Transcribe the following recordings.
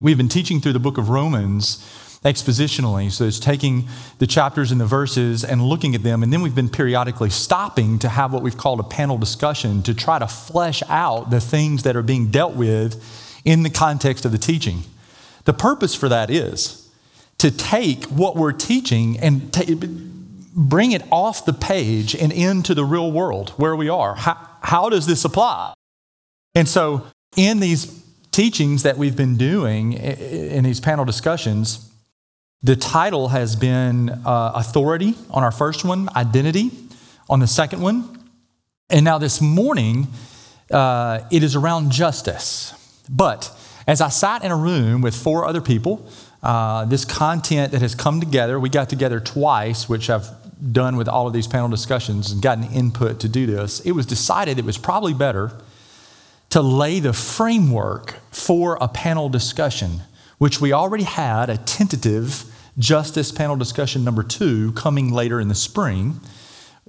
We've been teaching through the book of Romans expositionally. So it's taking the chapters and the verses and looking at them. And then we've been periodically stopping to have what we've called a panel discussion to try to flesh out the things that are being dealt with in the context of the teaching. The purpose for that is to take what we're teaching and t- bring it off the page and into the real world where we are. How, how does this apply? And so, in these teachings that we've been doing in these panel discussions, the title has been uh, Authority on our first one, Identity on the second one. And now this morning, uh, it is around justice. But as I sat in a room with four other people, uh, this content that has come together, we got together twice, which I've done with all of these panel discussions and gotten input to do this. It was decided it was probably better to lay the framework for a panel discussion, which we already had a tentative justice panel discussion number two coming later in the spring.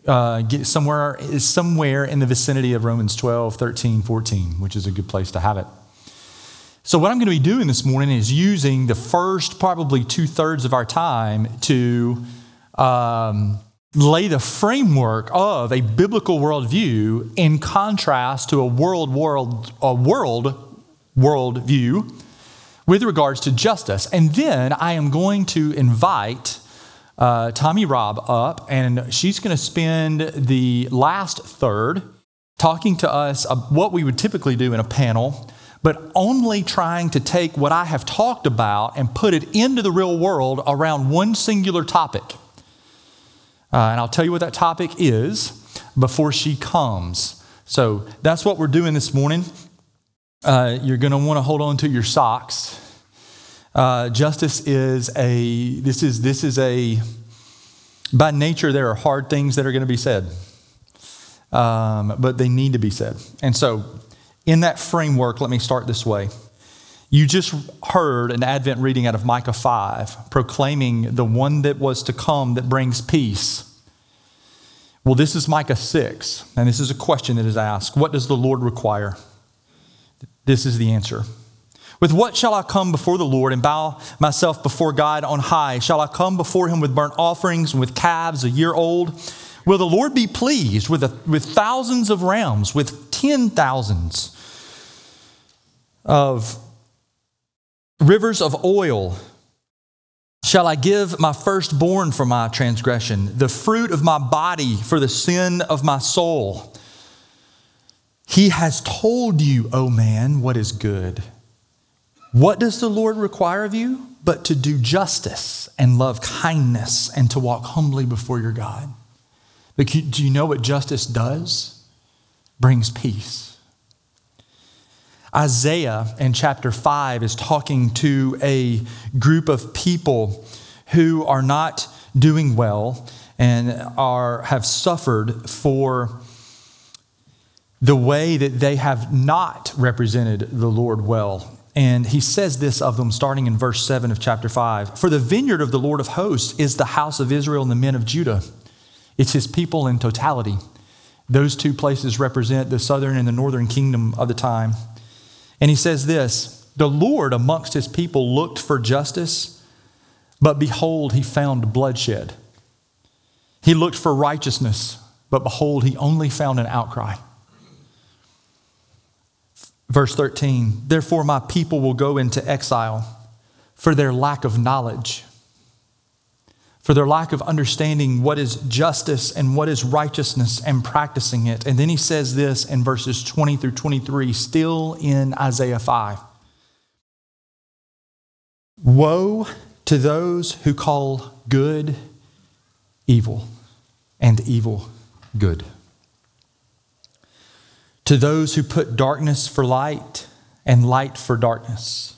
Uh, somewhere, somewhere in the vicinity of Romans 12, 13, 14, which is a good place to have it. So, what I'm going to be doing this morning is using the first probably two thirds of our time to um, lay the framework of a biblical worldview in contrast to a world world a world worldview with regards to justice. And then I am going to invite uh, Tommy Robb up, and she's going to spend the last third talking to us what we would typically do in a panel, but only trying to take what I have talked about and put it into the real world around one singular topic. Uh, and I'll tell you what that topic is before she comes. So that's what we're doing this morning. Uh, you're going to want to hold on to your socks. Uh, justice is a, this is, this is a, by nature, there are hard things that are going to be said, um, but they need to be said. And so, in that framework, let me start this way. You just heard an Advent reading out of Micah 5 proclaiming the one that was to come that brings peace. Well, this is Micah 6, and this is a question that is asked What does the Lord require? This is the answer. With what shall I come before the Lord and bow myself before God on high? Shall I come before him with burnt offerings and with calves a year old? Will the Lord be pleased with, a, with thousands of rams, with ten thousands of rivers of oil? Shall I give my firstborn for my transgression, the fruit of my body for the sin of my soul? He has told you, O oh man, what is good. What does the Lord require of you? But to do justice and love kindness and to walk humbly before your God. But do you know what justice does? Brings peace. Isaiah in chapter 5 is talking to a group of people who are not doing well and are, have suffered for the way that they have not represented the Lord well. And he says this of them starting in verse 7 of chapter 5 For the vineyard of the Lord of hosts is the house of Israel and the men of Judah. It's his people in totality. Those two places represent the southern and the northern kingdom of the time. And he says this The Lord amongst his people looked for justice, but behold, he found bloodshed. He looked for righteousness, but behold, he only found an outcry. Verse 13 Therefore, my people will go into exile for their lack of knowledge for their lack of understanding what is justice and what is righteousness and practicing it. And then he says this in verses 20 through 23, still in Isaiah 5. Woe to those who call good evil and evil good. To those who put darkness for light and light for darkness,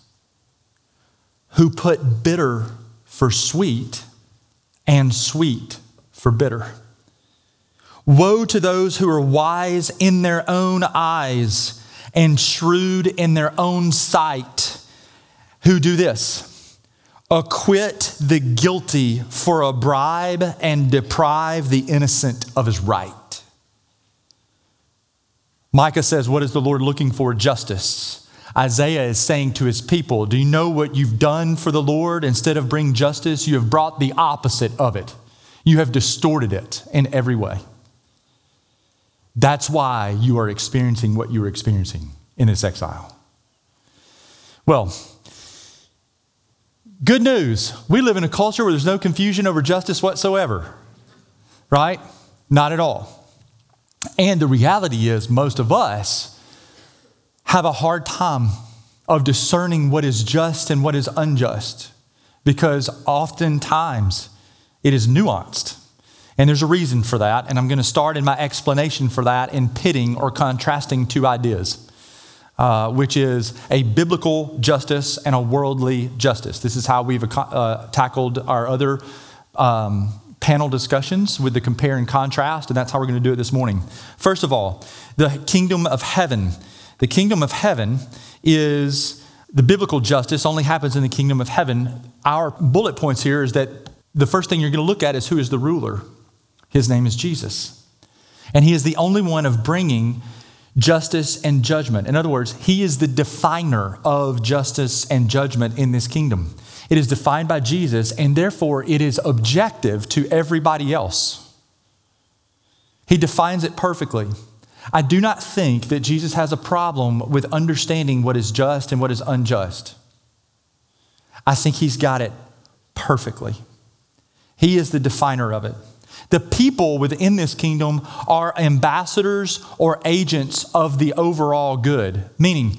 who put bitter for sweet and sweet for bitter. Woe to those who are wise in their own eyes and shrewd in their own sight, who do this acquit the guilty for a bribe and deprive the innocent of his right. Micah says, What is the Lord looking for? Justice. Isaiah is saying to his people, Do you know what you've done for the Lord? Instead of bring justice, you have brought the opposite of it. You have distorted it in every way. That's why you are experiencing what you are experiencing in this exile. Well, good news. We live in a culture where there's no confusion over justice whatsoever, right? Not at all. And the reality is, most of us have a hard time of discerning what is just and what is unjust because oftentimes it is nuanced. And there's a reason for that. And I'm going to start in my explanation for that in pitting or contrasting two ideas. Uh, which is a biblical justice and a worldly justice. This is how we've uh, tackled our other um, panel discussions with the compare and contrast, and that's how we're going to do it this morning. First of all, the kingdom of heaven. The kingdom of heaven is the biblical justice only happens in the kingdom of heaven. Our bullet points here is that the first thing you're going to look at is who is the ruler. His name is Jesus. And he is the only one of bringing justice and judgment. In other words, he is the definer of justice and judgment in this kingdom. It is defined by Jesus, and therefore it is objective to everybody else. He defines it perfectly. I do not think that Jesus has a problem with understanding what is just and what is unjust. I think he's got it perfectly. He is the definer of it. The people within this kingdom are ambassadors or agents of the overall good, meaning,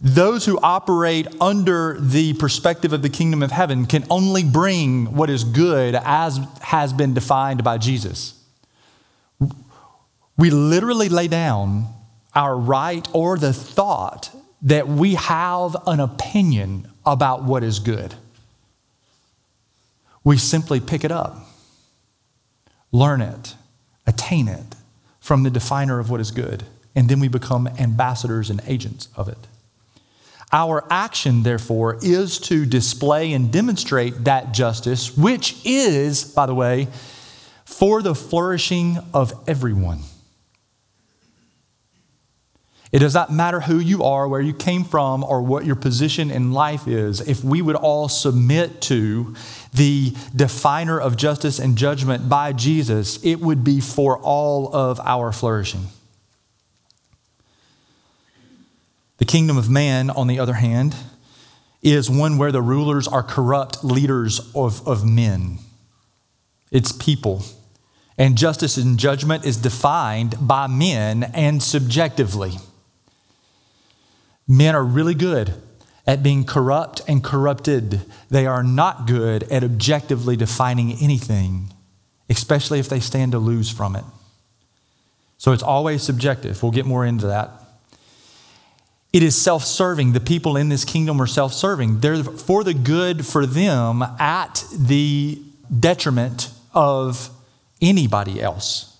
those who operate under the perspective of the kingdom of heaven can only bring what is good as has been defined by Jesus. We literally lay down our right or the thought that we have an opinion about what is good. We simply pick it up learn it, attain it from the definer of what is good, and then we become ambassadors and agents of it. Our action, therefore, is to display and demonstrate that justice, which is, by the way, for the flourishing of everyone. It does not matter who you are, where you came from, or what your position in life is. If we would all submit to the definer of justice and judgment by Jesus, it would be for all of our flourishing. The kingdom of man, on the other hand, is one where the rulers are corrupt leaders of, of men. It's people. And justice and judgment is defined by men and subjectively. Men are really good at being corrupt and corrupted. They are not good at objectively defining anything, especially if they stand to lose from it. So it's always subjective. We'll get more into that. It is self serving. The people in this kingdom are self serving. They're for the good for them at the detriment of anybody else.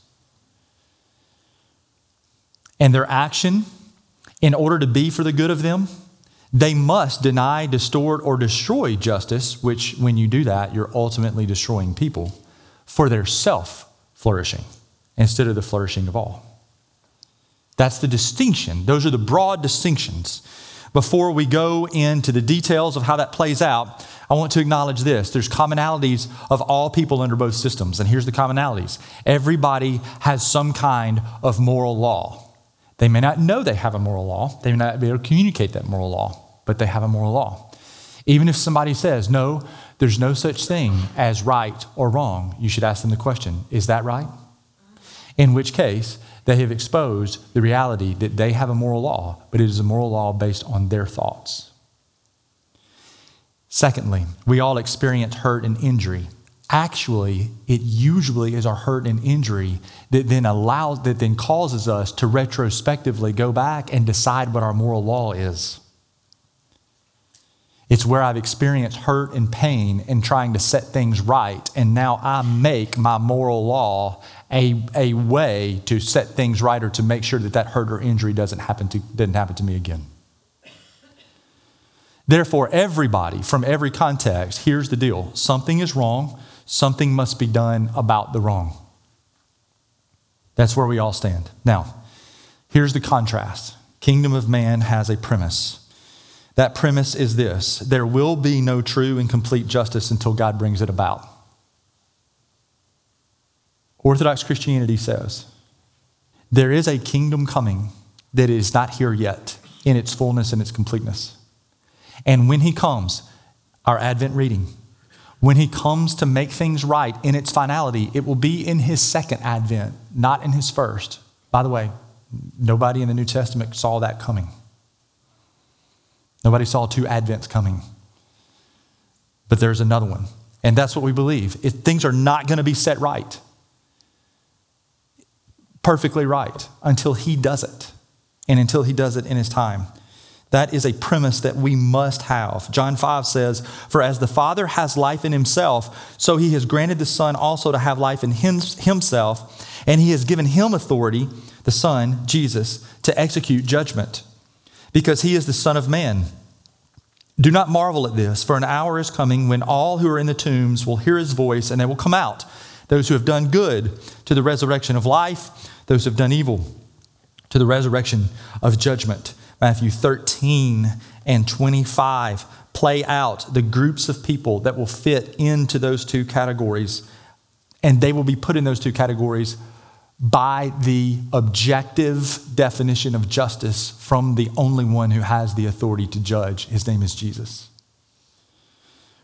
And their action in order to be for the good of them, they must deny, distort, or destroy justice, which, when you do that, you're ultimately destroying people for their self flourishing instead of the flourishing of all. That's the distinction. Those are the broad distinctions. Before we go into the details of how that plays out, I want to acknowledge this. There's commonalities of all people under both systems, and here's the commonalities. Everybody has some kind of moral law. They may not know they have a moral law, they may not be able to communicate that moral law, but they have a moral law. Even if somebody says, no, there's no such thing as right or wrong, you should ask them the question, is that right? In which case, they have exposed the reality that they have a moral law, but it is a moral law based on their thoughts. Secondly, we all experience hurt and injury actually it usually is our hurt and injury that then allows that then causes us to retrospectively go back and decide what our moral law is. It's where i've experienced hurt and pain and trying to set things right and now i make my moral law a, a way to set things right or to make sure that that hurt or injury doesn't happen to, doesn't happen to me again. Therefore everybody from every context here's the deal. Something is wrong something must be done about the wrong. That's where we all stand. Now, here's the contrast Kingdom of man has a premise. That premise is this there will be no true and complete justice until God brings it about. Orthodox Christianity says there is a kingdom coming that is not here yet in its fullness and its completeness. And when he comes, our Advent reading, when he comes to make things right in its finality, it will be in his second Advent, not in his first. By the way, nobody in the New Testament saw that coming. Nobody saw two Advents coming. But there's another one. And that's what we believe. It, things are not going to be set right, perfectly right, until he does it, and until he does it in his time. That is a premise that we must have. John 5 says, For as the Father has life in himself, so he has granted the Son also to have life in himself, and he has given him authority, the Son, Jesus, to execute judgment, because he is the Son of Man. Do not marvel at this, for an hour is coming when all who are in the tombs will hear his voice, and they will come out, those who have done good to the resurrection of life, those who have done evil to the resurrection of judgment. Matthew 13 and 25 play out the groups of people that will fit into those two categories. And they will be put in those two categories by the objective definition of justice from the only one who has the authority to judge. His name is Jesus.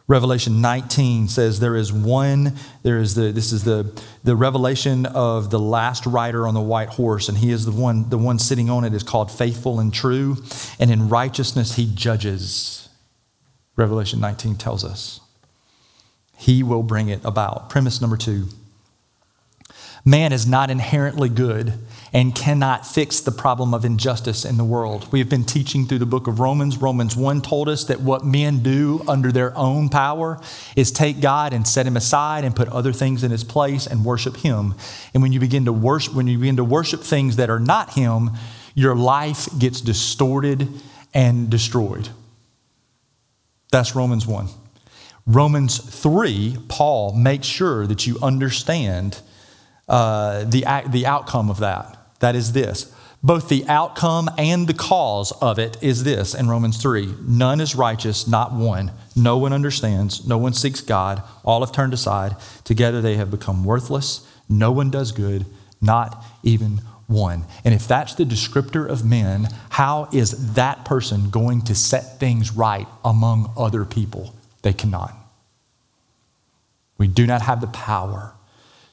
Revelation 19 says there is one, there is the, this is the, the revelation of the last rider on the white horse, and he is the one, the one sitting on it is called faithful and true, and in righteousness he judges. Revelation 19 tells us. He will bring it about. Premise number two man is not inherently good and cannot fix the problem of injustice in the world. We have been teaching through the book of Romans. Romans 1 told us that what men do under their own power is take God and set him aside and put other things in his place and worship him. And when you begin to worship when you begin to worship things that are not him, your life gets distorted and destroyed. That's Romans 1. Romans 3, Paul makes sure that you understand uh, the, the outcome of that. That is this. Both the outcome and the cause of it is this in Romans 3 None is righteous, not one. No one understands. No one seeks God. All have turned aside. Together they have become worthless. No one does good, not even one. And if that's the descriptor of men, how is that person going to set things right among other people? They cannot. We do not have the power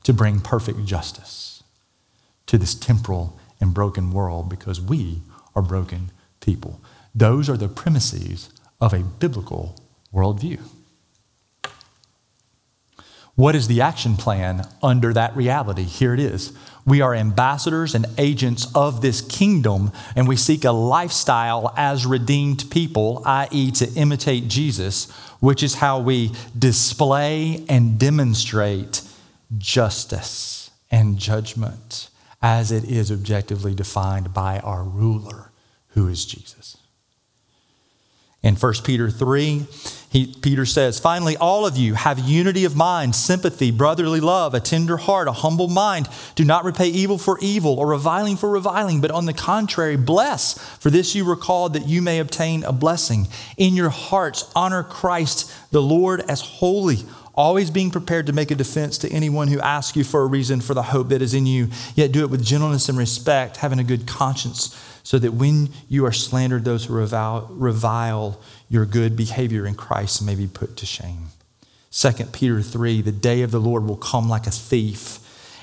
to bring perfect justice to this temporal and broken world because we are broken people. Those are the premises of a biblical worldview. What is the action plan under that reality? Here it is. We are ambassadors and agents of this kingdom, and we seek a lifestyle as redeemed people, i.e., to imitate Jesus, which is how we display and demonstrate justice and judgment as it is objectively defined by our ruler, who is Jesus. In 1 Peter 3, he, Peter says, Finally, all of you have unity of mind, sympathy, brotherly love, a tender heart, a humble mind. Do not repay evil for evil or reviling for reviling, but on the contrary, bless. For this you were called that you may obtain a blessing. In your hearts, honor Christ the Lord as holy always being prepared to make a defense to anyone who asks you for a reason for the hope that is in you, yet do it with gentleness and respect, having a good conscience, so that when you are slandered, those who revile, revile your good behavior in Christ may be put to shame. 2 Peter 3 The day of the Lord will come like a thief,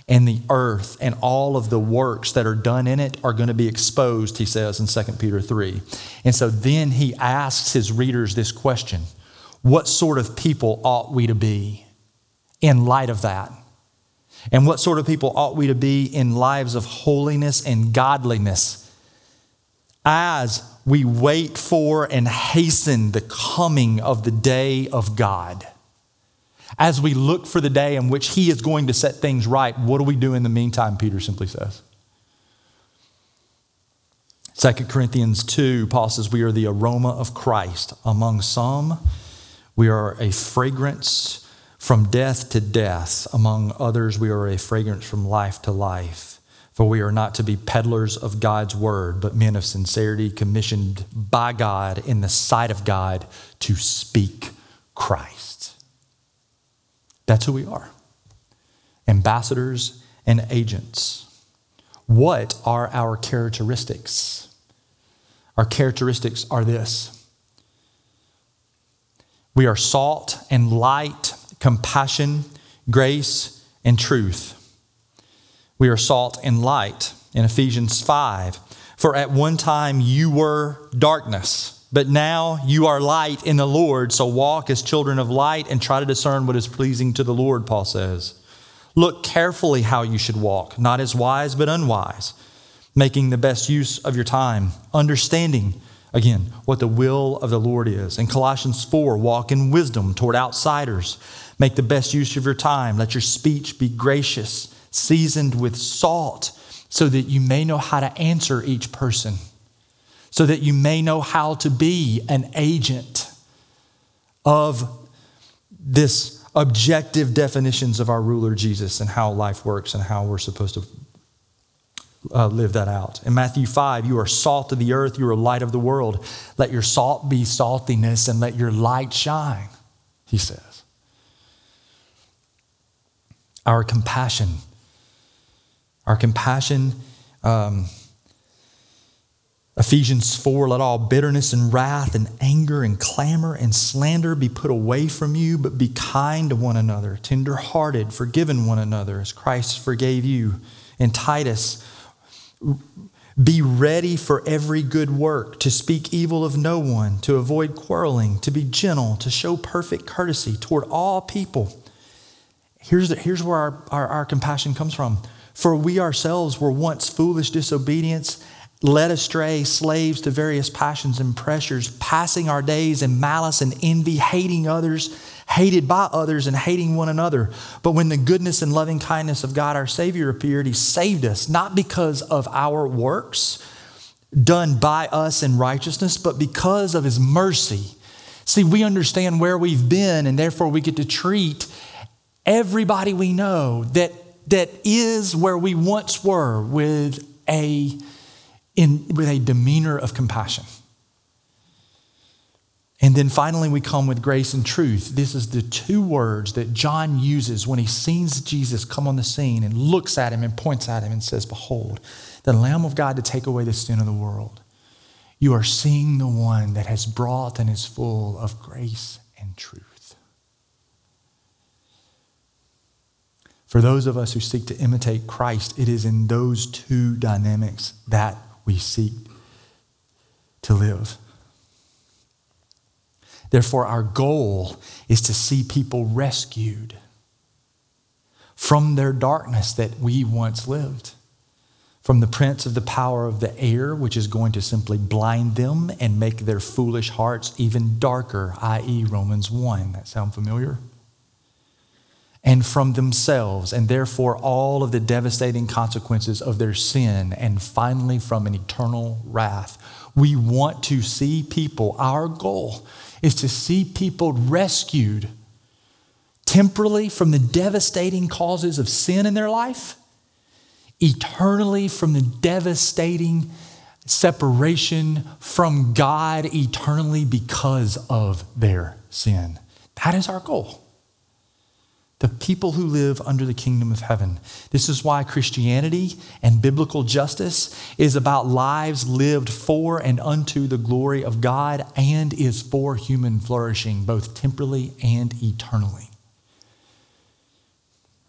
and the earth and all of the works that are done in it are going to be exposed, he says in 2 Peter 3. And so then he asks his readers this question what sort of people ought we to be in light of that? And what sort of people ought we to be in lives of holiness and godliness as we wait for and hasten the coming of the day of God? As we look for the day in which He is going to set things right, what do we do in the meantime? Peter simply says. 2 Corinthians 2, Paul says, We are the aroma of Christ among some we are a fragrance from death to death. Among others, we are a fragrance from life to life. For we are not to be peddlers of God's word, but men of sincerity, commissioned by God in the sight of God to speak Christ. That's who we are ambassadors and agents. What are our characteristics? Our characteristics are this we are salt and light, compassion, grace, and truth. We are salt and light in Ephesians 5. For at one time you were darkness, but now you are light in the Lord. So walk as children of light and try to discern what is pleasing to the Lord, Paul says. Look carefully how you should walk, not as wise, but unwise, making the best use of your time, understanding, again, what the will of the Lord is. In Colossians 4, walk in wisdom toward outsiders, make the best use of your time, let your speech be gracious seasoned with salt, so that you may know how to answer each person, so that you may know how to be an agent of this objective definitions of our ruler Jesus and how life works and how we're supposed to uh, live that out. In Matthew 5, you are salt of the earth, you are light of the world. Let your salt be saltiness and let your light shine, he says. Our compassion our compassion. Um, Ephesians 4 let all bitterness and wrath and anger and clamor and slander be put away from you, but be kind to one another, tenderhearted, forgiving one another as Christ forgave you. In Titus, be ready for every good work, to speak evil of no one, to avoid quarreling, to be gentle, to show perfect courtesy toward all people. Here's, the, here's where our, our, our compassion comes from. For we ourselves were once foolish disobedience, led astray, slaves to various passions and pressures, passing our days in malice and envy, hating others, hated by others, and hating one another. But when the goodness and loving kindness of God our Savior appeared, He saved us, not because of our works done by us in righteousness, but because of His mercy. See, we understand where we've been, and therefore we get to treat everybody we know that that is where we once were with a, in, with a demeanor of compassion. And then finally, we come with grace and truth. This is the two words that John uses when he sees Jesus come on the scene and looks at him and points at him and says, Behold, the Lamb of God to take away the sin of the world. You are seeing the one that has brought and is full of grace and truth. For those of us who seek to imitate Christ, it is in those two dynamics that we seek to live. Therefore, our goal is to see people rescued from their darkness that we once lived, from the prince of the power of the air, which is going to simply blind them and make their foolish hearts even darker, i.e., Romans 1. That sound familiar? and from themselves, and therefore all of the devastating consequences of their sin, and finally from an eternal wrath. We want to see people, our goal is to see people rescued temporally from the devastating causes of sin in their life, eternally from the devastating separation from God, eternally because of their sin. That is our goal the people who live under the kingdom of heaven. This is why Christianity and biblical justice is about lives lived for and unto the glory of God and is for human flourishing, both temporally and eternally.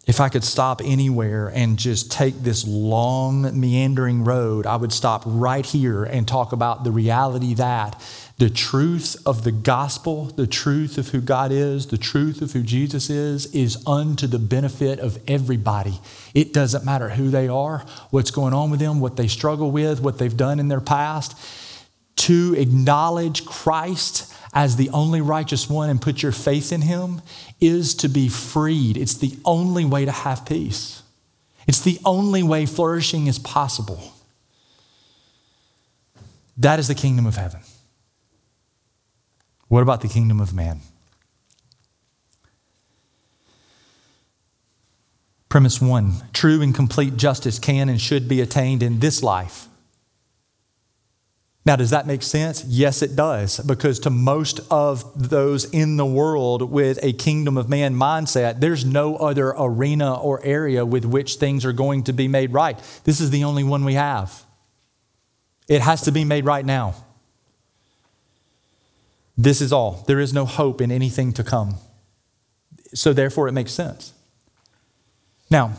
If I could stop anywhere and just take this long, meandering road, I would stop right here and talk about the reality that the truth of the gospel, the truth of who God is, the truth of who Jesus is, is unto the benefit of everybody. It doesn't matter who they are, what's going on with them, what they struggle with, what they've done in their past. To acknowledge Christ as the only righteous one and put your faith in him is to be freed. It's the only way to have peace. It's the only way flourishing is possible. That is the kingdom of heaven. What about the kingdom of man? Premise one true and complete justice can and should be attained in this life. Now, does that make sense? Yes, it does, because to most of those in the world with a kingdom of man mindset, there's no other arena or area with which things are going to be made right. This is the only one we have. It has to be made right now. This is all. There is no hope in anything to come. So, therefore, it makes sense. Now,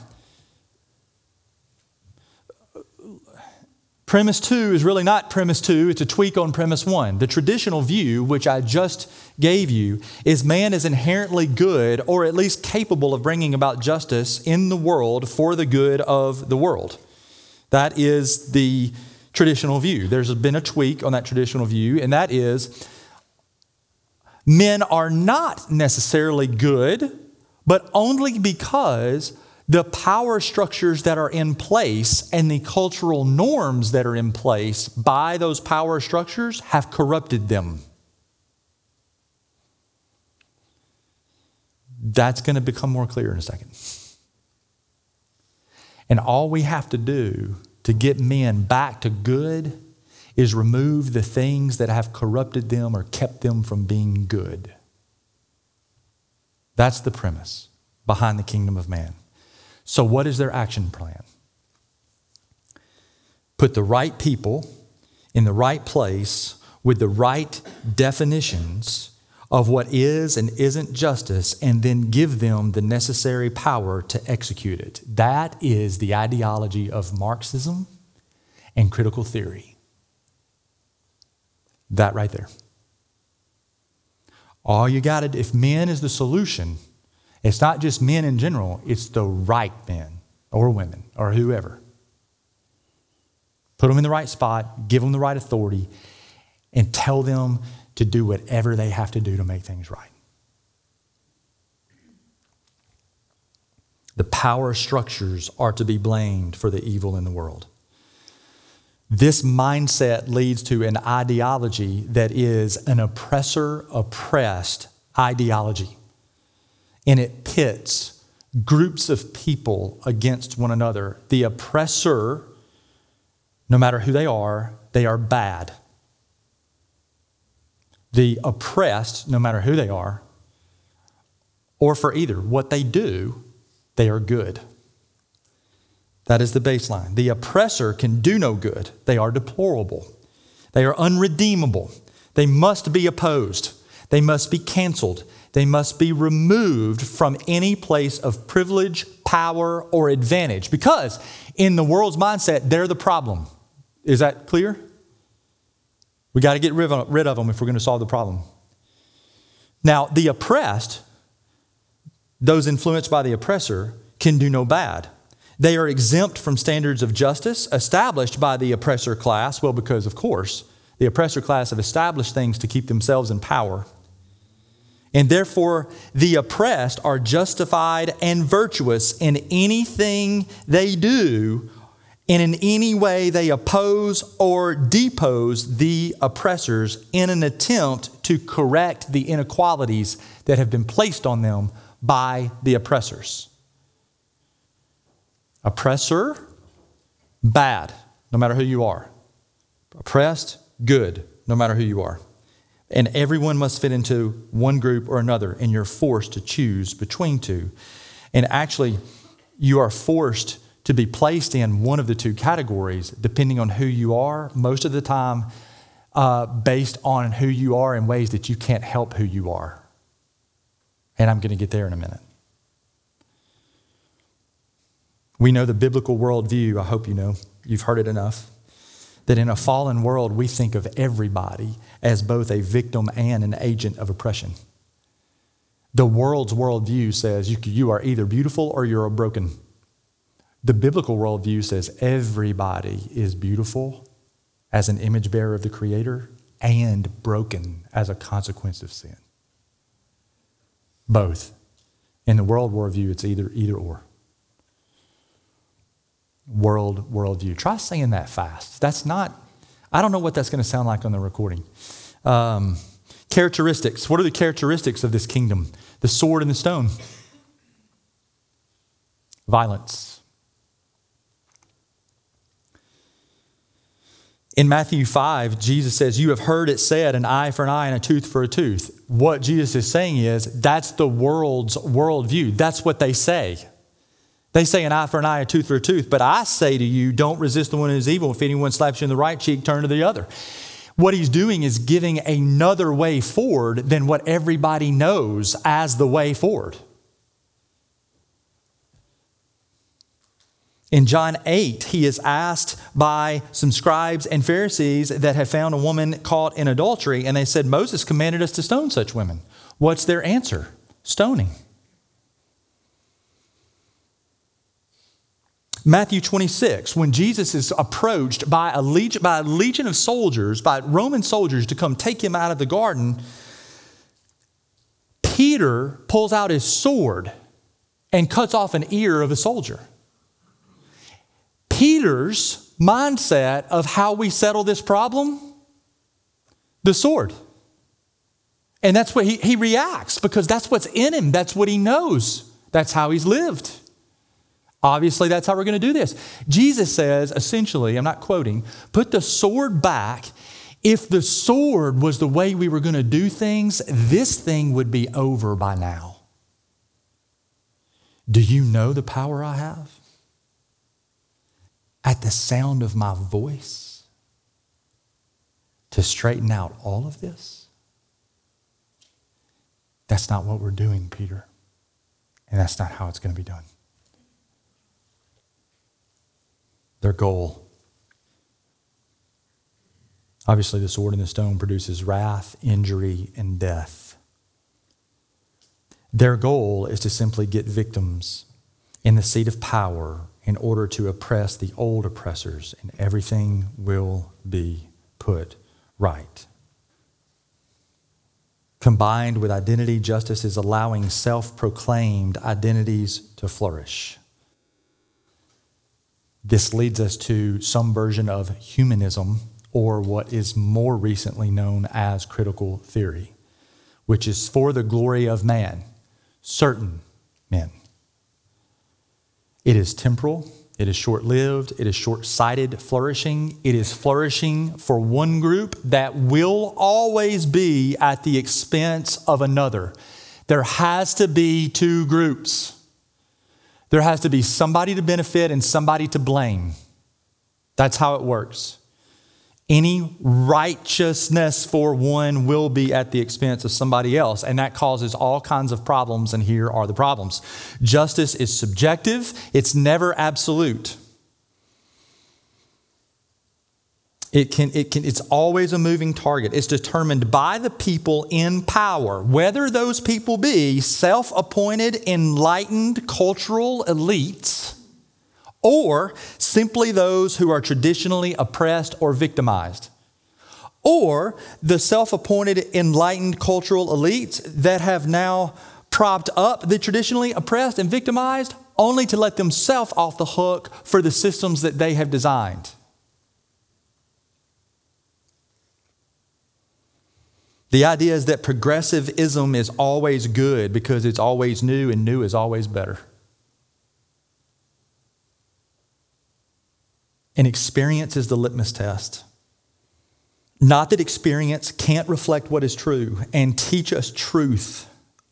premise two is really not premise two, it's a tweak on premise one. The traditional view, which I just gave you, is man is inherently good or at least capable of bringing about justice in the world for the good of the world. That is the traditional view. There's been a tweak on that traditional view, and that is men are not necessarily good, but only because the power structures that are in place and the cultural norms that are in place by those power structures have corrupted them. That's going to become more clear in a second. And all we have to do to get men back to good is remove the things that have corrupted them or kept them from being good. That's the premise behind the kingdom of man. So, what is their action plan? Put the right people in the right place with the right definitions of what is and isn't justice, and then give them the necessary power to execute it. That is the ideology of Marxism and critical theory. That right there. All you got to, do, if men is the solution, it's not just men in general, it's the right men or women or whoever. Put them in the right spot, give them the right authority, and tell them to do whatever they have to do to make things right. The power structures are to be blamed for the evil in the world. This mindset leads to an ideology that is an oppressor oppressed ideology and it pits groups of people against one another. The oppressor, no matter who they are, they are bad. The oppressed, no matter who they are, or for either, what they do, they are good. That is the baseline. The oppressor can do no good. They are deplorable. They are unredeemable. They must be opposed. They must be canceled. They must be removed from any place of privilege, power, or advantage because in the world's mindset, they're the problem. Is that clear? We got to get rid of them if we're going to solve the problem. Now, the oppressed, those influenced by the oppressor, can do no bad. They are exempt from standards of justice established by the oppressor class. Well, because, of course, the oppressor class have established things to keep themselves in power. And therefore, the oppressed are justified and virtuous in anything they do, and in any way they oppose or depose the oppressors in an attempt to correct the inequalities that have been placed on them by the oppressors. Oppressor, bad, no matter who you are. Oppressed, good, no matter who you are. And everyone must fit into one group or another, and you're forced to choose between two. And actually, you are forced to be placed in one of the two categories, depending on who you are, most of the time, uh, based on who you are in ways that you can't help who you are. And I'm going to get there in a minute. We know the biblical worldview, I hope you know, you've heard it enough that in a fallen world, we think of everybody as both a victim and an agent of oppression. The world's worldview says you, you are either beautiful or you're broken. The biblical worldview says everybody is beautiful as an image bearer of the Creator and broken as a consequence of sin. Both. In the world worldview, it's either either or world worldview. Try saying that fast. That's not, I don't know what that's going to sound like on the recording. Um, characteristics. What are the characteristics of this kingdom? The sword and the stone. violence. In Matthew 5, Jesus says, You have heard it said, an eye for an eye and a tooth for a tooth. What Jesus is saying is, that's the world's worldview. That's what they say. They say an eye for an eye, a tooth for a tooth. But I say to you, don't resist the one who is evil. If anyone slaps you in the right cheek, turn to the other. What he's doing is giving another way forward than what everybody knows as the way forward. In John 8, he is asked by some scribes and Pharisees that have found a woman caught in adultery, and they said, Moses commanded us to stone such women. What's their answer? Stoning. Matthew 26, when Jesus is approached by a, legion, by a legion of soldiers, by Roman soldiers to come take him out of the garden, Peter pulls out his sword and cuts off an ear of a soldier. Peter's mindset of how we settle this problem? The sword. And that's what he, he reacts because that's what's in him. That's what he knows. That's how he's lived. Obviously, that's how we're going to do this. Jesus says, essentially, I'm not quoting, put the sword back. If the sword was the way we were going to do things, this thing would be over by now. Do you know the power I have? at the sound of my voice to straighten out all of this? That's not what we're doing, Peter. And that's not how it's going to be done. Their goal. Obviously, the sword and the stone produces wrath, injury, and death. Their goal is to simply get victims in the seat of power in order to oppress the old oppressors, and everything will be put right. Combined with identity, justice is allowing self proclaimed identities to flourish. This leads us to some version of humanism, or what is more recently known as critical theory, which is for the glory of man, certain men. It is temporal, it is short lived, it is short sighted flourishing. It is flourishing for one group that will always be at the expense of another. There has to be two groups. There has to be somebody to benefit and somebody to blame. That's how it works. Any righteousness for one will be at the expense of somebody else, and that causes all kinds of problems, and here are the problems. Justice is subjective, it's never absolute. It can, it can, it's always a moving target. It's determined by the people in power, whether those people be self appointed, enlightened cultural elites or simply those who are traditionally oppressed or victimized, or the self appointed enlightened cultural elites that have now propped up the traditionally oppressed and victimized only to let themselves off the hook for the systems that they have designed. The idea is that progressivism is always good because it's always new and new is always better. And experience is the litmus test. Not that experience can't reflect what is true and teach us truth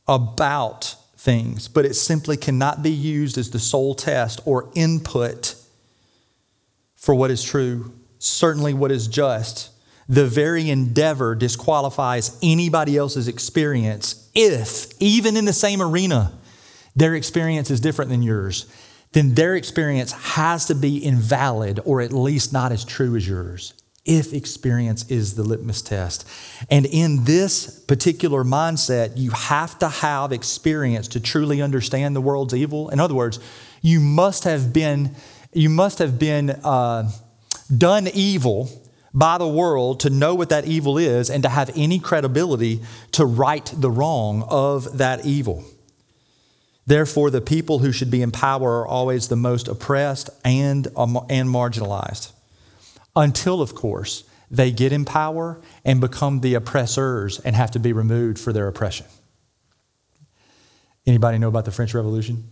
about things, but it simply cannot be used as the sole test or input for what is true, certainly what is just. The very endeavor disqualifies anybody else's experience if, even in the same arena, their experience is different than yours then their experience has to be invalid or at least not as true as yours if experience is the litmus test. And in this particular mindset, you have to have experience to truly understand the world's evil. In other words, you must have been, you must have been uh, done evil by the world to know what that evil is and to have any credibility to right the wrong of that evil. Therefore, the people who should be in power are always the most oppressed and, um, and marginalized. Until, of course, they get in power and become the oppressors and have to be removed for their oppression. Anybody know about the French Revolution?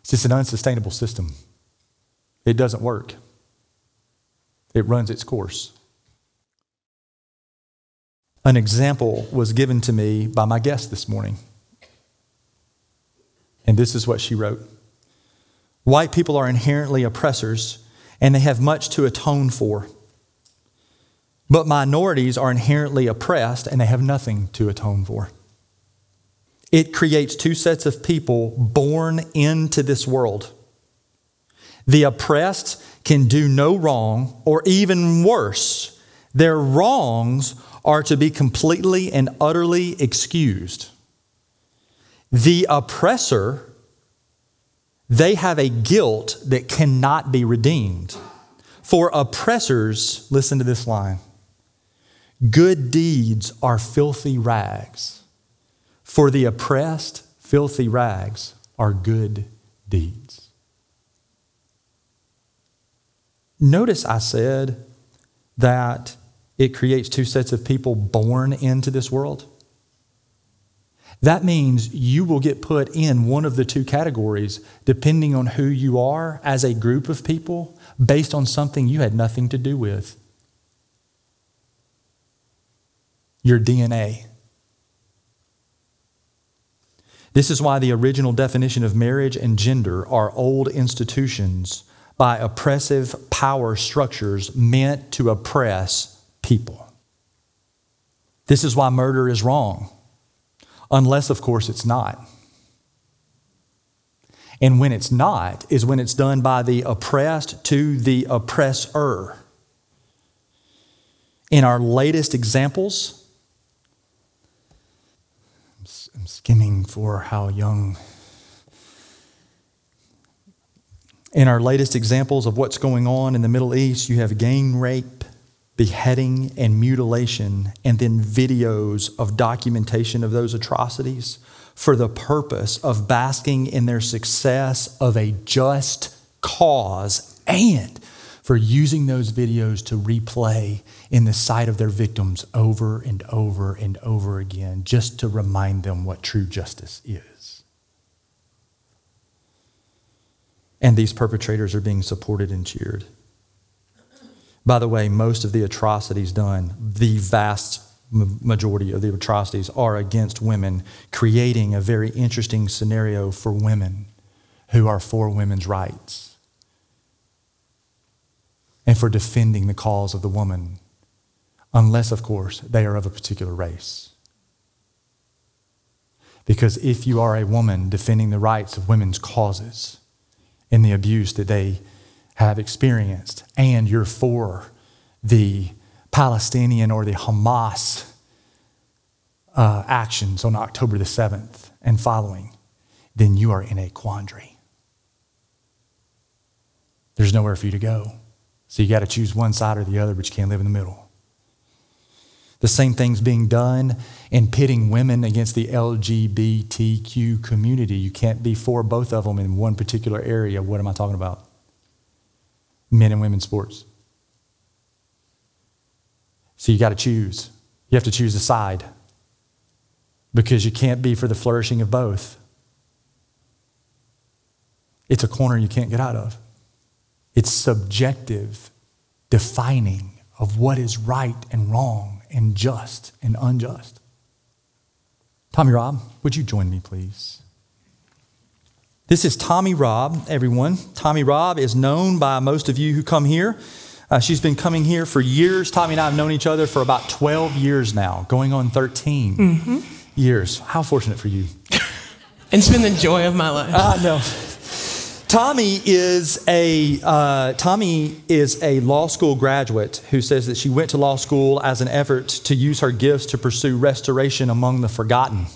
It's just an unsustainable system. It doesn't work, it runs its course. An example was given to me by my guest this morning. And this is what she wrote White people are inherently oppressors, and they have much to atone for. But minorities are inherently oppressed, and they have nothing to atone for. It creates two sets of people born into this world. The oppressed can do no wrong, or even worse, their wrongs are to be completely and utterly excused. The oppressor, they have a guilt that cannot be redeemed. For oppressors, listen to this line good deeds are filthy rags. For the oppressed, filthy rags are good deeds. Notice I said that it creates two sets of people born into this world. That means you will get put in one of the two categories depending on who you are as a group of people based on something you had nothing to do with. Your DNA. This is why the original definition of marriage and gender are old institutions by oppressive power structures meant to oppress people. This is why murder is wrong, unless, of course, it's not. And when it's not, is when it's done by the oppressed to the oppressor. In our latest examples, I'm skimming for how young. In our latest examples of what's going on in the Middle East, you have gang rape, beheading, and mutilation, and then videos of documentation of those atrocities for the purpose of basking in their success of a just cause and for using those videos to replay in the sight of their victims over and over and over again, just to remind them what true justice is. And these perpetrators are being supported and cheered. By the way, most of the atrocities done, the vast majority of the atrocities are against women, creating a very interesting scenario for women who are for women's rights and for defending the cause of the woman, unless, of course, they are of a particular race. Because if you are a woman defending the rights of women's causes in the abuse that they have experienced, and you're for the Palestinian or the Hamas uh, actions on October the 7th and following, then you are in a quandary. There's nowhere for you to go. So you got to choose one side or the other, but you can't live in the middle. The same thing's being done in pitting women against the LGBTQ community. You can't be for both of them in one particular area. What am I talking about? Men and women's sports. So you got to choose. You have to choose a side because you can't be for the flourishing of both. It's a corner you can't get out of. It's subjective defining of what is right and wrong and just and unjust. Tommy Robb, would you join me, please? This is Tommy Robb, everyone. Tommy Robb is known by most of you who come here. Uh, she's been coming here for years. Tommy and I have known each other for about 12 years now, going on 13 mm-hmm. years. How fortunate for you. it's been the joy of my life. I know. Tommy is a uh, Tommy is a law school graduate who says that she went to law school as an effort to use her gifts to pursue restoration among the forgotten.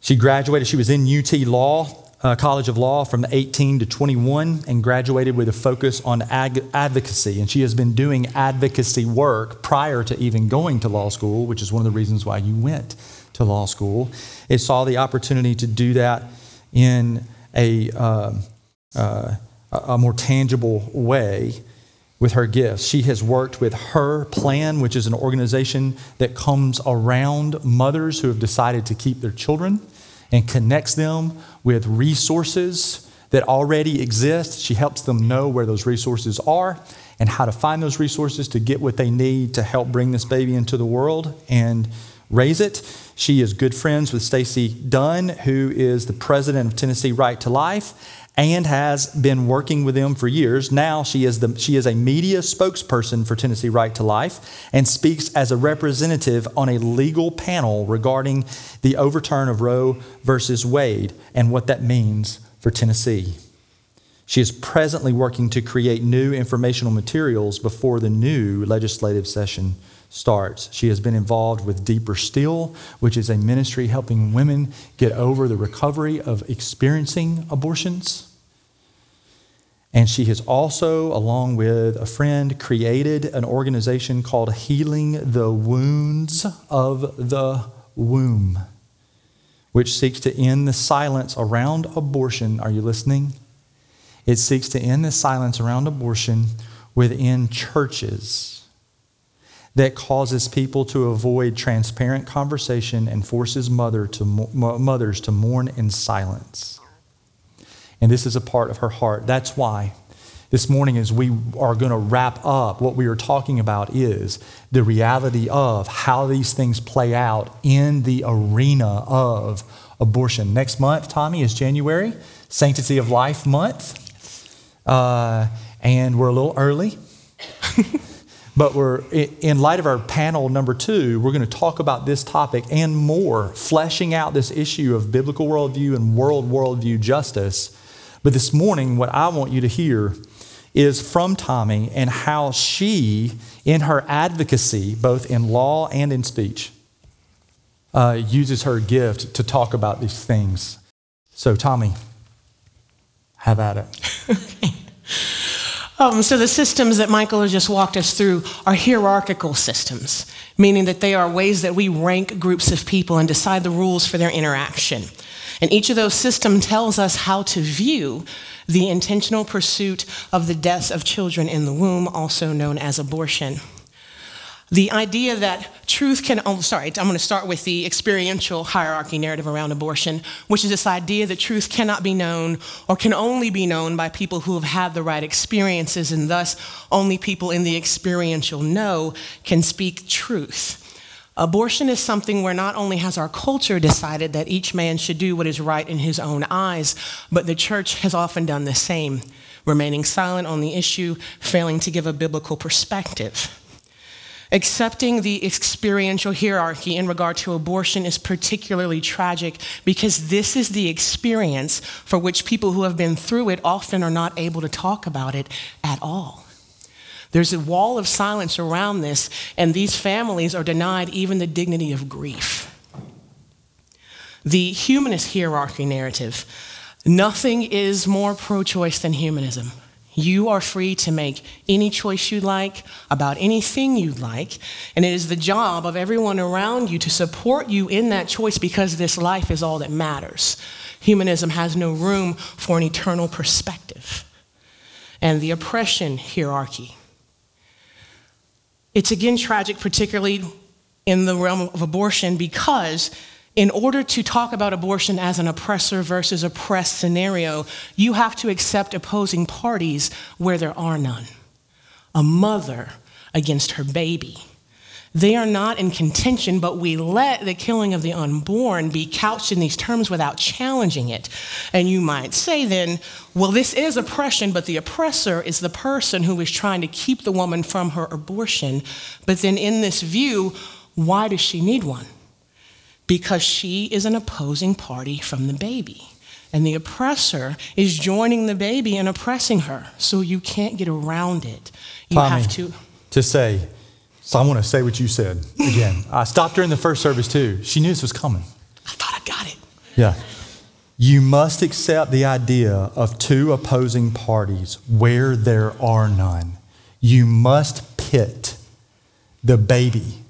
She graduated. She was in UT Law uh, College of Law from 18 to 21 and graduated with a focus on ag- advocacy. And she has been doing advocacy work prior to even going to law school, which is one of the reasons why you went to law school. It saw the opportunity to do that in a, uh, uh, a more tangible way with her gifts. She has worked with Her Plan, which is an organization that comes around mothers who have decided to keep their children and connects them with resources that already exist. She helps them know where those resources are and how to find those resources to get what they need to help bring this baby into the world and raise it. She is good friends with Stacy Dunn, who is the president of Tennessee Right to Life and has been working with them for years. Now she is, the, she is a media spokesperson for Tennessee Right to Life and speaks as a representative on a legal panel regarding the overturn of Roe versus Wade and what that means for Tennessee. She is presently working to create new informational materials before the new legislative session starts. She has been involved with Deeper Still, which is a ministry helping women get over the recovery of experiencing abortions. And she has also, along with a friend, created an organization called Healing the Wounds of the Womb, which seeks to end the silence around abortion. Are you listening? It seeks to end the silence around abortion within churches that causes people to avoid transparent conversation and forces mother to, mothers to mourn in silence. And this is a part of her heart. That's why this morning, as we are going to wrap up, what we are talking about is the reality of how these things play out in the arena of abortion. Next month, Tommy, is January, Sanctity of Life month. Uh, and we're a little early. But we're, in light of our panel number two, we're going to talk about this topic and more, fleshing out this issue of biblical worldview and world worldview justice. But this morning, what I want you to hear is from Tommy and how she, in her advocacy, both in law and in speech, uh, uses her gift to talk about these things. So, Tommy, have at it. Um, so the systems that Michael has just walked us through are hierarchical systems, meaning that they are ways that we rank groups of people and decide the rules for their interaction. And each of those systems tells us how to view the intentional pursuit of the deaths of children in the womb, also known as abortion. The idea that truth can, oh, sorry, I'm going to start with the experiential hierarchy narrative around abortion, which is this idea that truth cannot be known or can only be known by people who have had the right experiences, and thus only people in the experiential know can speak truth. Abortion is something where not only has our culture decided that each man should do what is right in his own eyes, but the church has often done the same, remaining silent on the issue, failing to give a biblical perspective. Accepting the experiential hierarchy in regard to abortion is particularly tragic because this is the experience for which people who have been through it often are not able to talk about it at all. There's a wall of silence around this, and these families are denied even the dignity of grief. The humanist hierarchy narrative nothing is more pro choice than humanism. You are free to make any choice you like about anything you'd like, and it is the job of everyone around you to support you in that choice because this life is all that matters. Humanism has no room for an eternal perspective. And the oppression hierarchy. It's again tragic, particularly in the realm of abortion, because in order to talk about abortion as an oppressor versus oppressed scenario, you have to accept opposing parties where there are none. A mother against her baby. They are not in contention, but we let the killing of the unborn be couched in these terms without challenging it. And you might say then, well, this is oppression, but the oppressor is the person who is trying to keep the woman from her abortion. But then in this view, why does she need one? Because she is an opposing party from the baby. And the oppressor is joining the baby and oppressing her. So you can't get around it. You Tommy, have to. To say, so I want to say what you said again. I stopped her in the first service too. She knew this was coming. I thought I got it. Yeah. You must accept the idea of two opposing parties where there are none. You must pit the baby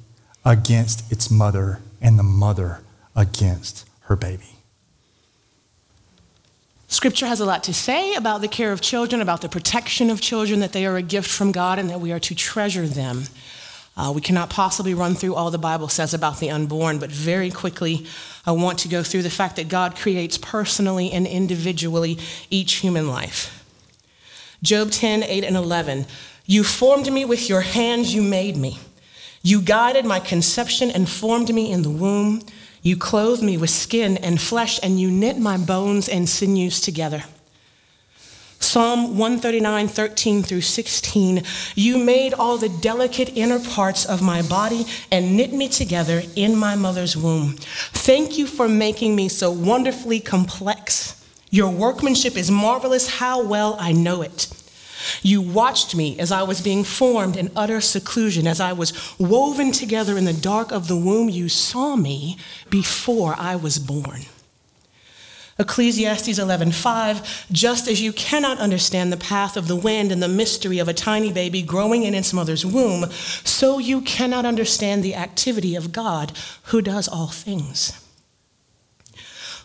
against its mother and the mother against her baby. Scripture has a lot to say about the care of children, about the protection of children, that they are a gift from God and that we are to treasure them. Uh, we cannot possibly run through all the Bible says about the unborn, but very quickly, I want to go through the fact that God creates personally and individually each human life. Job 10, 8, and 11. You formed me with your hands, you made me. You guided my conception and formed me in the womb. You clothed me with skin and flesh, and you knit my bones and sinews together. Psalm 139, 13 through 16. You made all the delicate inner parts of my body and knit me together in my mother's womb. Thank you for making me so wonderfully complex. Your workmanship is marvelous. How well I know it. You watched me as I was being formed in utter seclusion, as I was woven together in the dark of the womb. You saw me before I was born. Ecclesiastes 11:5 Just as you cannot understand the path of the wind and the mystery of a tiny baby growing in its mother's womb, so you cannot understand the activity of God who does all things.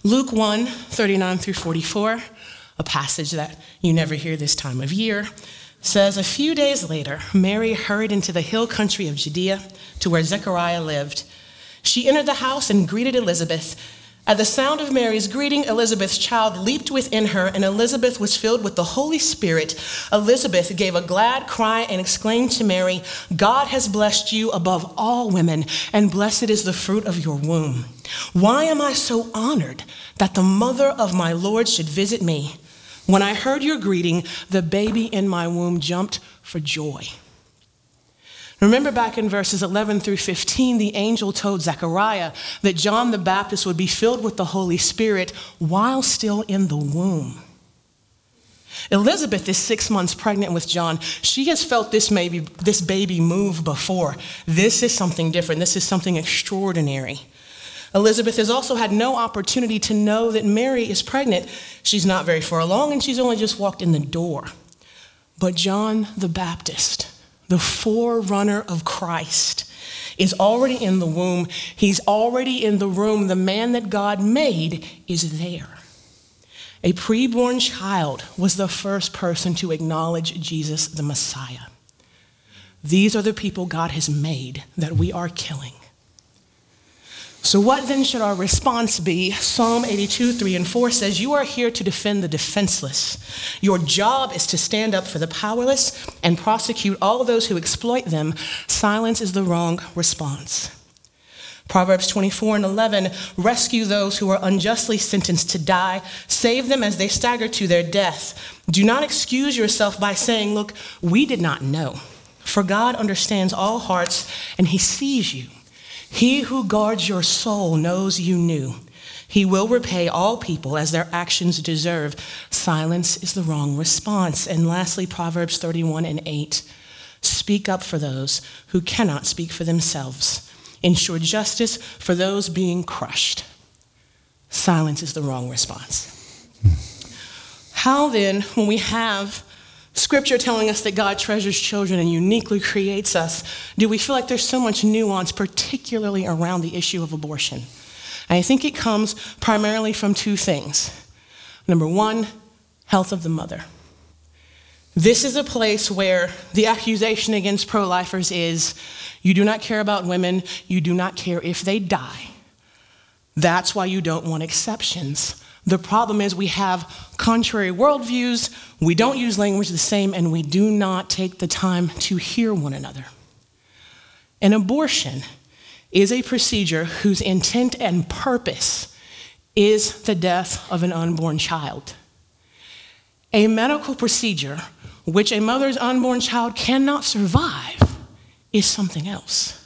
Luke 1 39 through 44, a passage that you never hear this time of year, says A few days later, Mary hurried into the hill country of Judea to where Zechariah lived. She entered the house and greeted Elizabeth. At the sound of Mary's greeting, Elizabeth's child leaped within her, and Elizabeth was filled with the Holy Spirit. Elizabeth gave a glad cry and exclaimed to Mary, God has blessed you above all women, and blessed is the fruit of your womb. Why am I so honored that the mother of my Lord should visit me? When I heard your greeting, the baby in my womb jumped for joy. Remember back in verses 11 through 15, the angel told Zechariah that John the Baptist would be filled with the Holy Spirit while still in the womb. Elizabeth is six months pregnant with John. She has felt this, maybe, this baby move before. This is something different. This is something extraordinary. Elizabeth has also had no opportunity to know that Mary is pregnant. She's not very far along and she's only just walked in the door. But John the Baptist, the forerunner of Christ, is already in the womb. He's already in the room. The man that God made is there. A preborn child was the first person to acknowledge Jesus the Messiah. These are the people God has made that we are killing. So, what then should our response be? Psalm 82, 3 and 4 says, You are here to defend the defenseless. Your job is to stand up for the powerless and prosecute all those who exploit them. Silence is the wrong response. Proverbs 24 and 11 rescue those who are unjustly sentenced to die, save them as they stagger to their death. Do not excuse yourself by saying, Look, we did not know. For God understands all hearts and he sees you. He who guards your soul knows you knew. He will repay all people as their actions deserve. Silence is the wrong response. And lastly, Proverbs 31 and 8 speak up for those who cannot speak for themselves, ensure justice for those being crushed. Silence is the wrong response. How then, when we have Scripture telling us that God treasures children and uniquely creates us, do we feel like there's so much nuance, particularly around the issue of abortion? I think it comes primarily from two things. Number one, health of the mother. This is a place where the accusation against pro lifers is you do not care about women, you do not care if they die. That's why you don't want exceptions. The problem is we have contrary worldviews, we don't use language the same, and we do not take the time to hear one another. An abortion is a procedure whose intent and purpose is the death of an unborn child. A medical procedure which a mother's unborn child cannot survive is something else.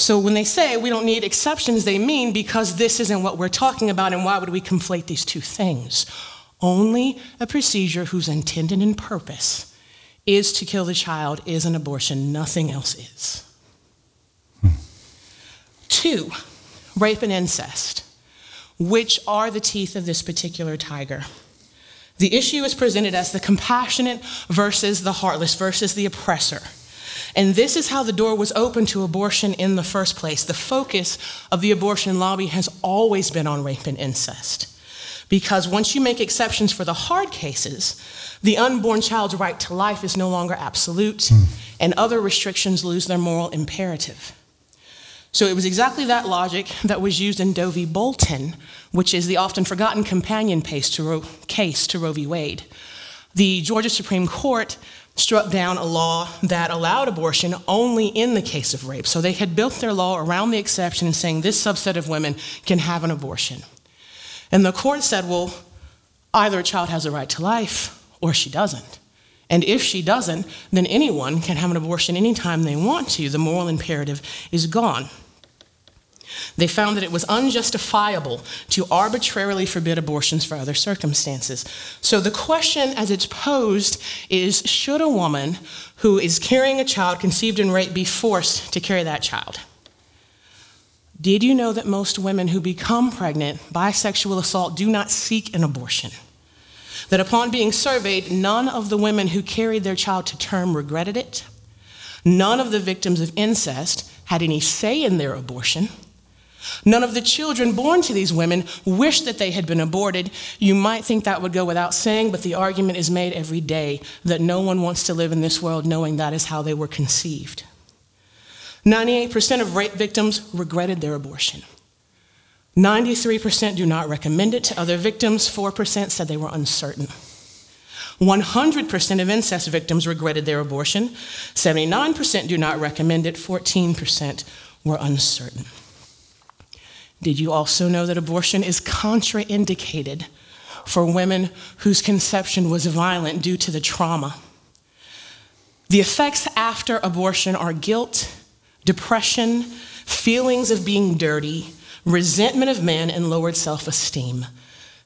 So when they say we don't need exceptions, they mean because this isn't what we're talking about, and why would we conflate these two things? Only a procedure whose intended and purpose is to kill the child is an abortion, nothing else is. Hmm. Two, rape and incest, which are the teeth of this particular tiger. The issue is presented as the compassionate versus the heartless versus the oppressor. And this is how the door was open to abortion in the first place. The focus of the abortion lobby has always been on rape and incest. Because once you make exceptions for the hard cases, the unborn child's right to life is no longer absolute, hmm. and other restrictions lose their moral imperative. So it was exactly that logic that was used in Doe v. Bolton, which is the often forgotten companion case to Roe, case to Roe v. Wade. The Georgia Supreme Court struck down a law that allowed abortion only in the case of rape. So they had built their law around the exception and saying this subset of women can have an abortion. And the court said, well, either a child has a right to life or she doesn't. And if she doesn't, then anyone can have an abortion anytime they want to. The moral imperative is gone. They found that it was unjustifiable to arbitrarily forbid abortions for other circumstances. So the question, as it's posed, is should a woman who is carrying a child conceived in rape be forced to carry that child? Did you know that most women who become pregnant by sexual assault do not seek an abortion? That upon being surveyed, none of the women who carried their child to term regretted it. None of the victims of incest had any say in their abortion. None of the children born to these women wish that they had been aborted. You might think that would go without saying, but the argument is made every day that no one wants to live in this world knowing that is how they were conceived. 98% of rape victims regretted their abortion. 93% do not recommend it to other victims. 4% said they were uncertain. 100% of incest victims regretted their abortion. 79% do not recommend it. 14% were uncertain. Did you also know that abortion is contraindicated for women whose conception was violent due to the trauma? The effects after abortion are guilt, depression, feelings of being dirty, resentment of men, and lowered self esteem.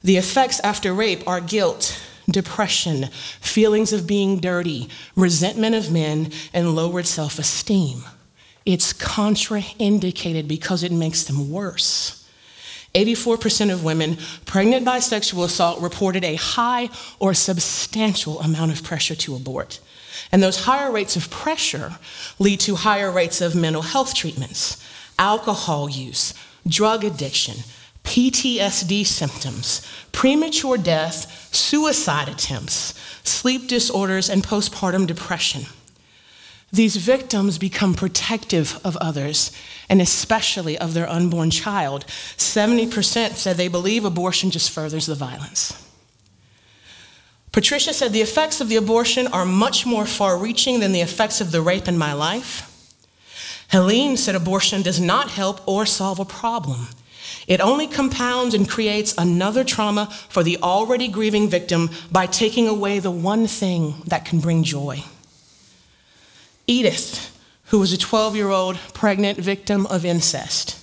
The effects after rape are guilt, depression, feelings of being dirty, resentment of men, and lowered self esteem it's contraindicated because it makes them worse. 84% of women pregnant by sexual assault reported a high or substantial amount of pressure to abort. And those higher rates of pressure lead to higher rates of mental health treatments, alcohol use, drug addiction, PTSD symptoms, premature death, suicide attempts, sleep disorders, and postpartum depression. These victims become protective of others, and especially of their unborn child. 70% said they believe abortion just furthers the violence. Patricia said the effects of the abortion are much more far reaching than the effects of the rape in my life. Helene said abortion does not help or solve a problem. It only compounds and creates another trauma for the already grieving victim by taking away the one thing that can bring joy. Edith, who was a 12 year old pregnant victim of incest,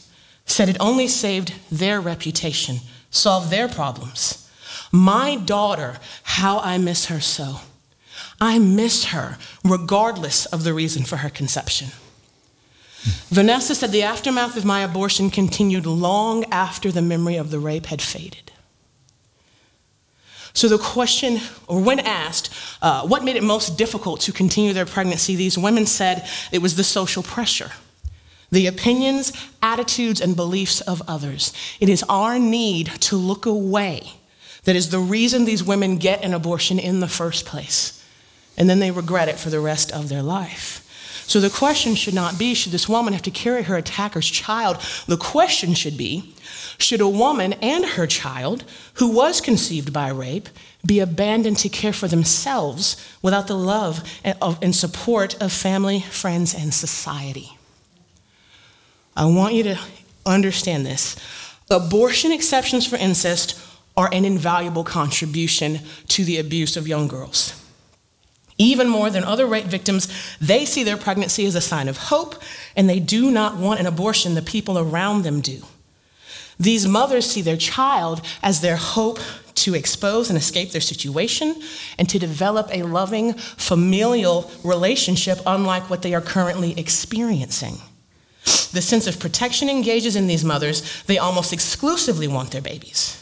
said it only saved their reputation, solved their problems. My daughter, how I miss her so. I miss her regardless of the reason for her conception. Vanessa said the aftermath of my abortion continued long after the memory of the rape had faded. So, the question, or when asked, uh, what made it most difficult to continue their pregnancy, these women said it was the social pressure, the opinions, attitudes, and beliefs of others. It is our need to look away that is the reason these women get an abortion in the first place. And then they regret it for the rest of their life. So the question should not be should this woman have to carry her attacker's child? The question should be should a woman and her child, who was conceived by rape, be abandoned to care for themselves without the love and support of family, friends, and society? I want you to understand this. Abortion exceptions for incest are an invaluable contribution to the abuse of young girls. Even more than other rape victims, they see their pregnancy as a sign of hope, and they do not want an abortion the people around them do. These mothers see their child as their hope to expose and escape their situation and to develop a loving familial relationship unlike what they are currently experiencing. The sense of protection engages in these mothers. They almost exclusively want their babies.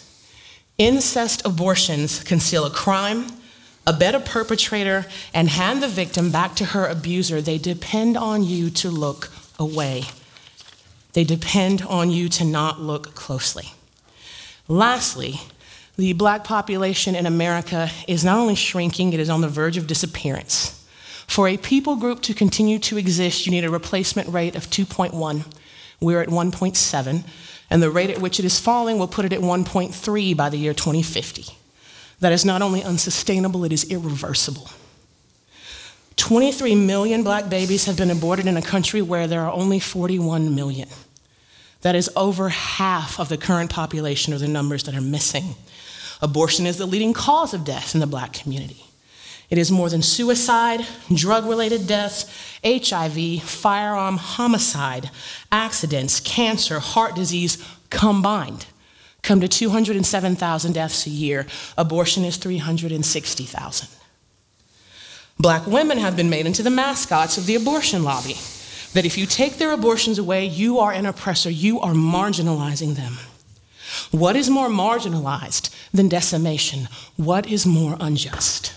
Incest abortions conceal a crime, a perpetrator, and hand the victim back to her abuser. They depend on you to look away. They depend on you to not look closely. Lastly, The black population in America is not only shrinking, it is on the verge of disappearance. For a people group to continue to exist, you need a replacement rate of 2.1. We're at 1.7, and the rate at which it is falling will put it at 1.3 by the year 2050. That is not only unsustainable, it is irreversible. 23 million black babies have been aborted in a country where there are only 41 million. That is over half of the current population or the numbers that are missing. Abortion is the leading cause of death in the black community. It is more than suicide, drug related deaths, HIV, firearm homicide, accidents, cancer, heart disease combined. Come to 207,000 deaths a year. Abortion is 360,000. Black women have been made into the mascots of the abortion lobby. That if you take their abortions away, you are an oppressor, you are marginalizing them. What is more marginalized than decimation? What is more unjust?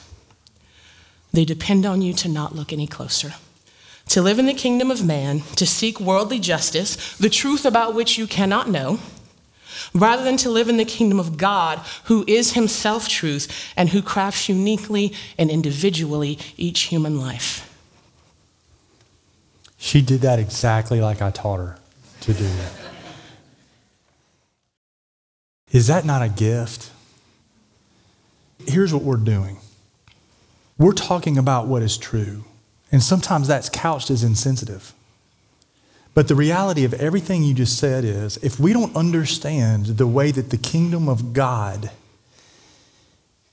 They depend on you to not look any closer. To live in the kingdom of man, to seek worldly justice, the truth about which you cannot know, rather than to live in the kingdom of God, who is himself truth and who crafts uniquely and individually each human life. She did that exactly like I taught her to do. Is that not a gift? Here's what we're doing we're talking about what is true, and sometimes that's couched as insensitive. But the reality of everything you just said is if we don't understand the way that the kingdom of God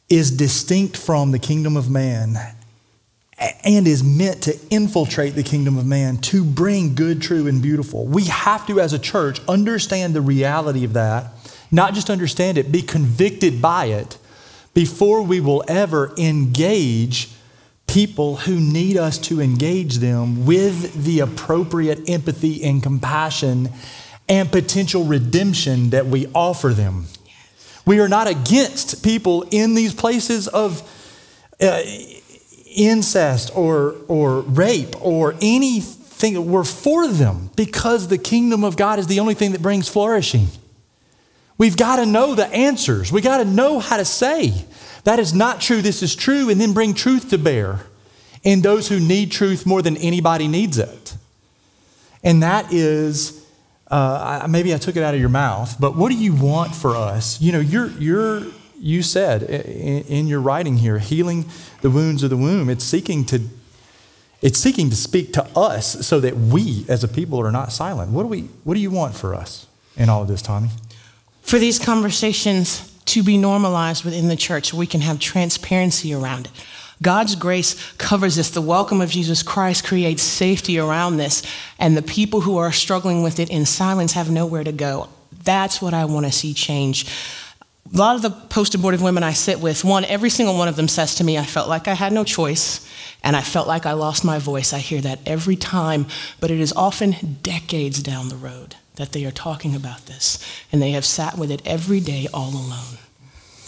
is distinct from the kingdom of man and is meant to infiltrate the kingdom of man to bring good, true, and beautiful, we have to, as a church, understand the reality of that, not just understand it, be convicted by it before we will ever engage people who need us to engage them with the appropriate empathy and compassion and potential redemption that we offer them. We are not against people in these places of uh, incest or, or rape or anything. We're for them because the kingdom of God is the only thing that brings flourishing. We've got to know the answers. We got to know how to say, that is not true, this is true, and then bring truth to bear in those who need truth more than anybody needs it. And that is, uh, maybe I took it out of your mouth, but what do you want for us? You know, you're, you're, you said in, in your writing here, healing the wounds of the womb. It's seeking to, it's seeking to speak to us so that we as a people are not silent. What do we, what do you want for us in all of this, Tommy? for these conversations to be normalized within the church. so We can have transparency around it. God's grace covers this. The welcome of Jesus Christ creates safety around this, and the people who are struggling with it in silence have nowhere to go. That's what I want to see change. A lot of the post abortive women I sit with, one, every single one of them says to me, I felt like I had no choice and I felt like I lost my voice. I hear that every time, but it is often decades down the road that they are talking about this, and they have sat with it every day all alone.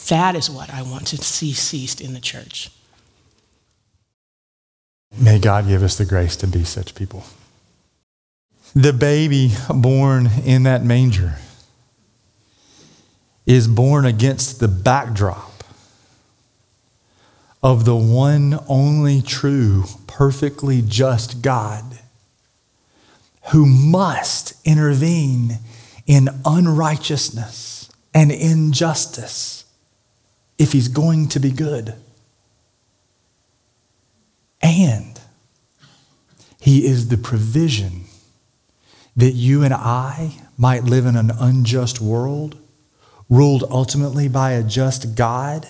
That is what I want to see ceased in the church. May God give us the grace to be such people. The baby born in that manger is born against the backdrop of the one only true, perfectly just God who must intervene in unrighteousness and injustice if he's going to be good. And he is the provision that you and I might live in an unjust world, ruled ultimately by a just God,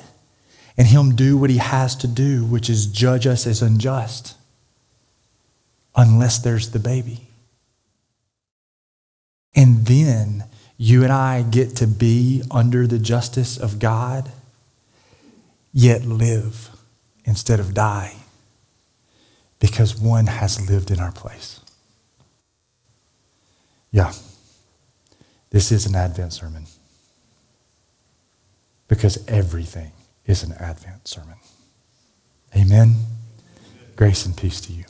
and him do what he has to do, which is judge us as unjust, unless there's the baby. And then you and I get to be under the justice of God, yet live instead of die, because one has lived in our place. Yeah, this is an Advent sermon, because everything is an Advent sermon. Amen. Grace and peace to you.